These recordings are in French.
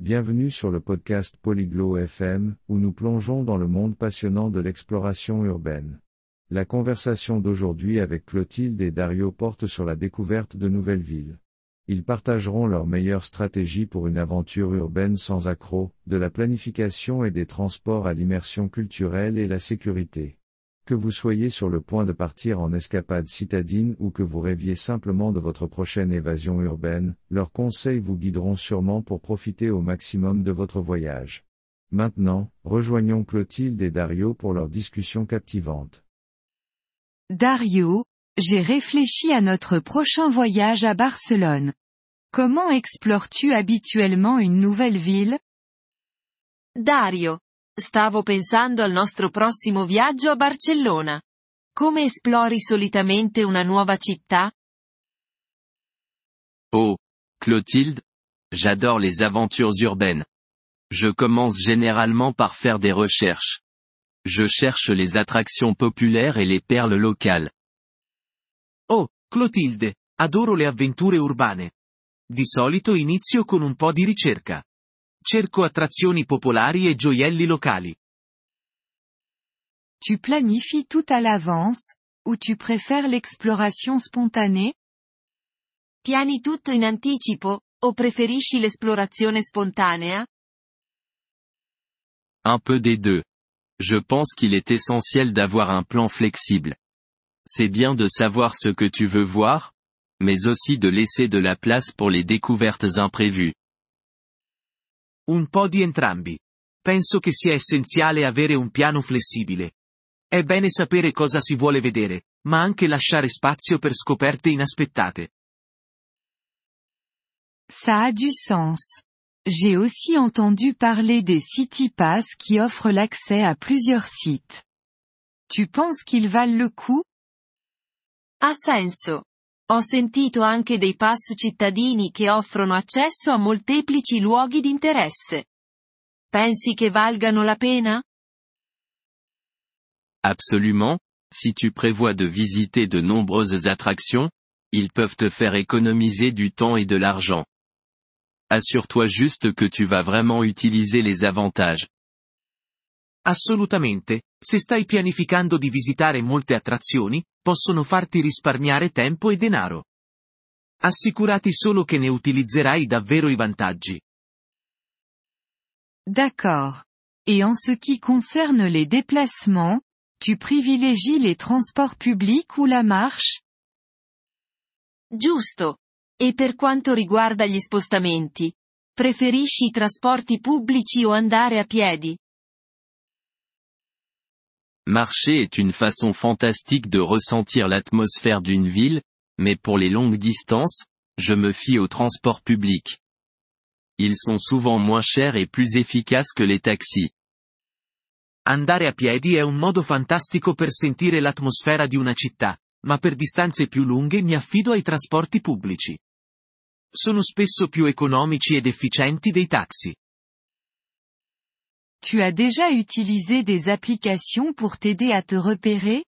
Bienvenue sur le podcast Polyglot FM, où nous plongeons dans le monde passionnant de l'exploration urbaine. La conversation d'aujourd'hui avec Clotilde et Dario porte sur la découverte de nouvelles villes. Ils partageront leurs meilleures stratégies pour une aventure urbaine sans accroc, de la planification et des transports à l'immersion culturelle et la sécurité. Que vous soyez sur le point de partir en escapade citadine ou que vous rêviez simplement de votre prochaine évasion urbaine, leurs conseils vous guideront sûrement pour profiter au maximum de votre voyage. Maintenant, rejoignons Clotilde et Dario pour leur discussion captivante. Dario, j'ai réfléchi à notre prochain voyage à Barcelone. Comment explores-tu habituellement une nouvelle ville? Dario, Stavo pensando al nostro prossimo viaggio a Barcellona. Come esplori solitamente una nuova città? Oh, Clotilde, j'adore les aventures urbaines. Je commence généralement par faire des recherches. Je cherche les attractions populaires et les perles locales. Oh, Clotilde, adoro le avventure urbane. Di solito inizio con un po' di ricerca. Cerco attrazioni popolari e gioielli locali. Tu planifies tout à l'avance, ou tu préfères l'exploration spontanée? Piani tutto in anticipo, o preferisci l'esplorazione spontanea? Un peu des deux. Je pense qu'il est essentiel d'avoir un plan flexible. C'est bien de savoir ce que tu veux voir, mais aussi de laisser de la place pour les découvertes imprévues. Un po' di entrambi. Penso che sia essenziale avere un piano flessibile. È bene sapere cosa si vuole vedere, ma anche lasciare spazio per scoperte inaspettate. Ça a du sens. J'ai aussi entendu parler des City Pass qui offrent l'accès à plusieurs sites. Tu penses qu'ils valent le coup? Ha senso. Ho sentito anche dei pass cittadini che offrono accesso a molteplici luoghi d'interesse. Pensi che valgano la pena? Absolument, si tu prévois de visiter de nombreuses attractions, ils peuvent te faire économiser du temps et de l'argent. Assure-toi juste que tu vas vraiment utiliser les avantages. Assolutamente, se stai pianificando di visitare molte attrazioni, possono farti risparmiare tempo e denaro. Assicurati solo che ne utilizzerai davvero i vantaggi. D'accord. Et en ce qui concerne les déplacements, tu privilégies les transports publics ou la marche Giusto. E per quanto riguarda gli spostamenti? Preferisci i trasporti pubblici o andare a piedi? Marcher est une façon fantastique de ressentir l'atmosphère d'une ville, mais pour les longues distances, je me fie aux transports publics. Ils sont souvent moins chers et plus efficaces que les taxis. Andare a piedi è un modo fantastico per sentire l'atmosfera di una città, ma per distanze più lunghe mi affido ai trasporti pubblici. Sono spesso più economici ed efficienti dei taxi. Tu as déjà utilisé des applications pour t'aider à te repérer?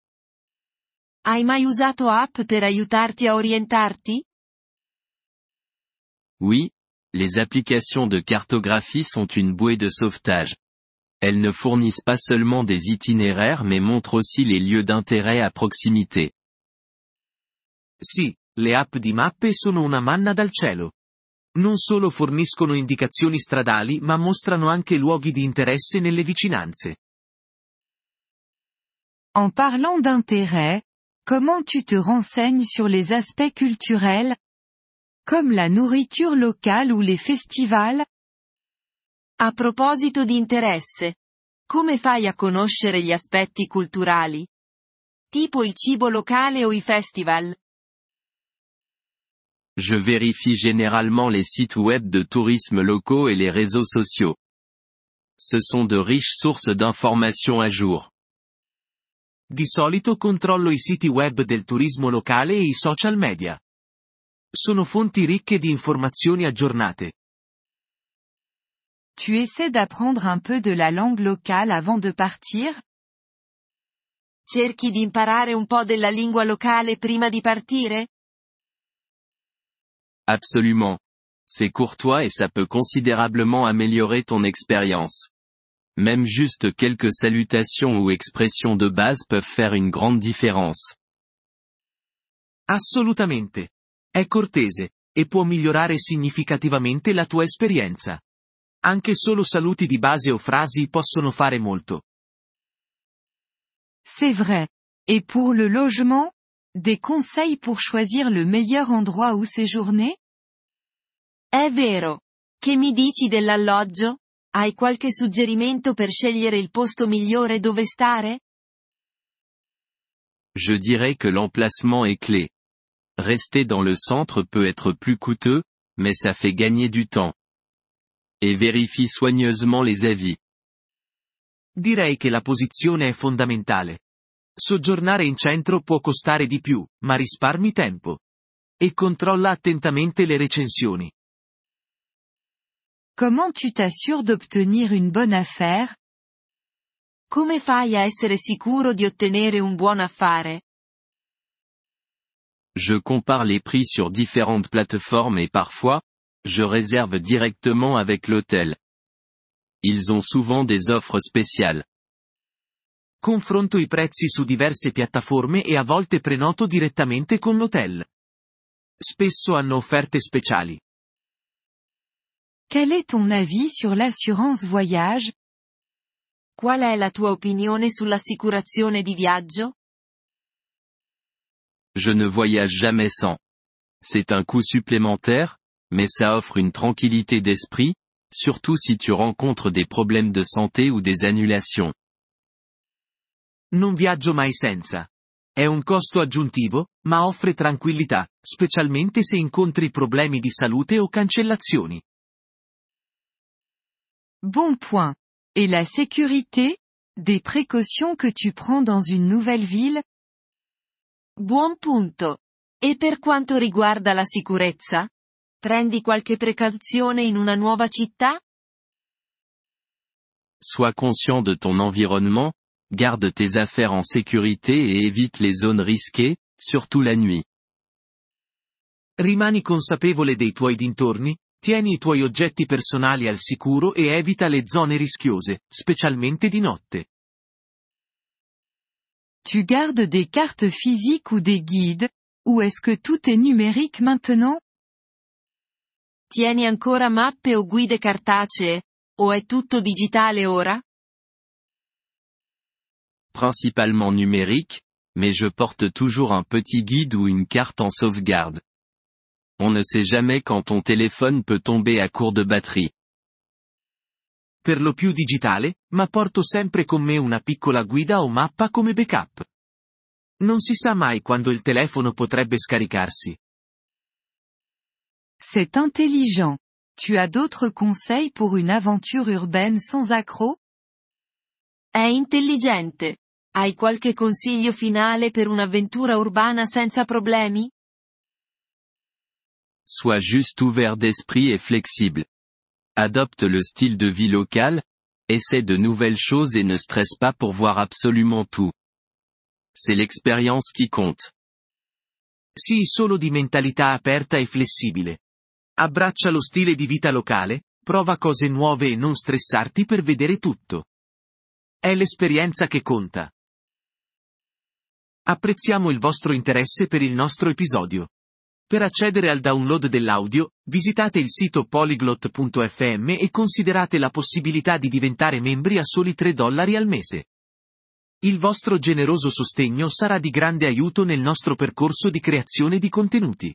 Hai mai usato app per aiutarti a orientarti? Oui, les applications de cartographie sont une bouée de sauvetage. Elles ne fournissent pas seulement des itinéraires mais montrent aussi les lieux d'intérêt à proximité. Sì, le app di mappe sono una manna dal cielo. Non solo forniscono indicazioni stradali ma mostrano anche luoghi di interesse nelle vicinanze. En parlant d'intérêt, comment tu te renseignes sur les aspects culturels Comme la nourriture locale ou les festivals A proposito di interesse. Come fai a conoscere gli aspetti culturali? Tipo il cibo locale o i festival? Je vérifie généralement les sites web de tourisme locaux et les réseaux sociaux. Ce sont de riches sources d'informations à jour. Di solito controllo i siti web del turismo locale e i social media. Sono fonti ricche di informazioni aggiornate. Tu essaies d'apprendre un peu de la langue locale avant de partir? Cerchi di imparare un po' della lingua locale prima di partire? Absolument. C'est courtois et ça peut considérablement améliorer ton expérience. Même juste quelques salutations ou expressions de base peuvent faire une grande différence. Assolutamente. È cortese, e può migliorare significativamente la tua esperienza. Anche solo saluti di base o frasi possono fare molto. C'est vrai. Et pour le logement? Des conseils pour choisir le meilleur endroit où séjourner? È vero. Che mi dici dell'alloggio? Hai qualche suggerimento per scegliere il posto migliore dove stare? Je dirais que l'emplacement est clé. Rester dans le centre peut être plus coûteux, mais ça fait gagner du temps. Et vérifie soigneusement les avis. Direi che la posizione è fondamentale. Soggiornare in centro può costare di più, ma risparmi tempo. E controlla attentamente le recensioni. Comment tu t'assures d'obtenir une bonne affaire? Come fai a essere sicuro di ottenere un buon affare? Je compare les prix sur différentes plateformes et parfois, je réserve directement avec l'hôtel. Ils ont souvent des offres spéciales. Confronto i prezzi su diverse piattaforme e a volte prenoto direttamente con l'hotel. Spesso hanno offerte speciali. Quel est ton avis sur l'assurance voyage? Qual è la tua opinione sull'assicurazione di viaggio? Je ne voyage jamais sans. C'est un coût supplémentaire, mais ça offre une tranquillité d'esprit, surtout si tu rencontres des problèmes de santé ou des annulations. Non viaggio mai senza. È un costo aggiuntivo, ma offre tranquillità, specialmente se incontri problemi di salute o cancellazioni. Bon point. Et la sécurité? Des précautions que tu prends dans une nouvelle ville? Buon punto. E per quanto riguarda la sicurezza? Prendi qualche precauzione in una nuova città? Sois conscient de ton environnement, garde tes affaires en sécurité et évite les zones risquées, surtout la nuit. Rimani consapevole dei tuoi dintorni, tieni i tuoi oggetti personali al sicuro e evita le zone rischiose, specialmente di notte. Tu gardes des cartes physiques ou des guides, ou est-ce que tout est numérique maintenant? Tieni ancora mappe o guide cartacee? O è tutto digitale ora? Principalement numérique, mais je porte toujours un petit guide ou une carte en sauvegarde. On ne sait jamais quand ton téléphone peut tomber à court de batterie. Per lo più digitale, ma porto sempre con me una piccola guida o mappa come backup. Non si sa mai quando il telefono potrebbe scaricarsi. C'est intelligent. Tu as d'autres conseils pour une aventure urbaine sans accroc? È intelligente. Hai qualche consiglio finale per un'avventura urbana senza problemi? Sois juste ouvert d'esprit et flexible. Adopte le style de vie local, essaie de nouvelles choses et ne stresse pas pour voir absolument tout. C'est l'expérience qui compte. Sii solo di mentalità aperta e flessibile. Abbraccia lo stile di vita locale, prova cose nuove e non stressarti per vedere tutto. È l'esperienza che conta. Apprezziamo il vostro interesse per il nostro episodio. Per accedere al download dell'audio, visitate il sito polyglot.fm e considerate la possibilità di diventare membri a soli 3 dollari al mese. Il vostro generoso sostegno sarà di grande aiuto nel nostro percorso di creazione di contenuti.